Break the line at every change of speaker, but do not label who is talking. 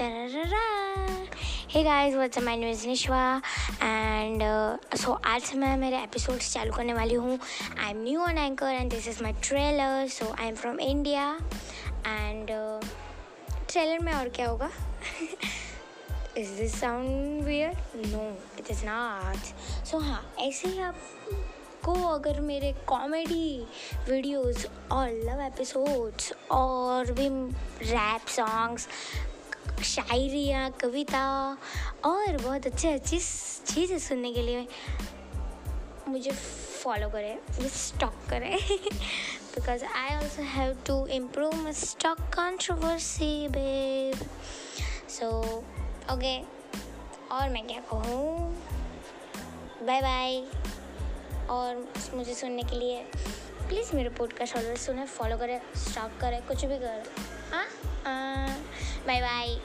Hey guys what's my name is Nishwa and so आज से मैं मेरे एपिसोड्स चालू करने वाली हूँ। I am new on anchor and this is my trailer so I am from India and trailer में और क्या होगा? Is this sound weird no it is not so हाँ ऐसे ही आपको अगर मेरे कॉमेडी वीडियोस और लव एपिसोड्स और भी रैप सॉन्ग्स शायरियाँ, कविता और बहुत अच्छे अच्छी चीज़ें सुनने के लिए मुझे फॉलो करें, मुझे स्टॉक करें। Because I also have to improve my stalk controversy babe so okay और मैं क्या कहूँ? बाय बाय और मुझे सुनने के लिए प्लीज़ मेरे पॉडकास्ट ऑलवेज सुने फॉलो करें स्टॉक करें, कुछ भी करें। हाँ। Bye bye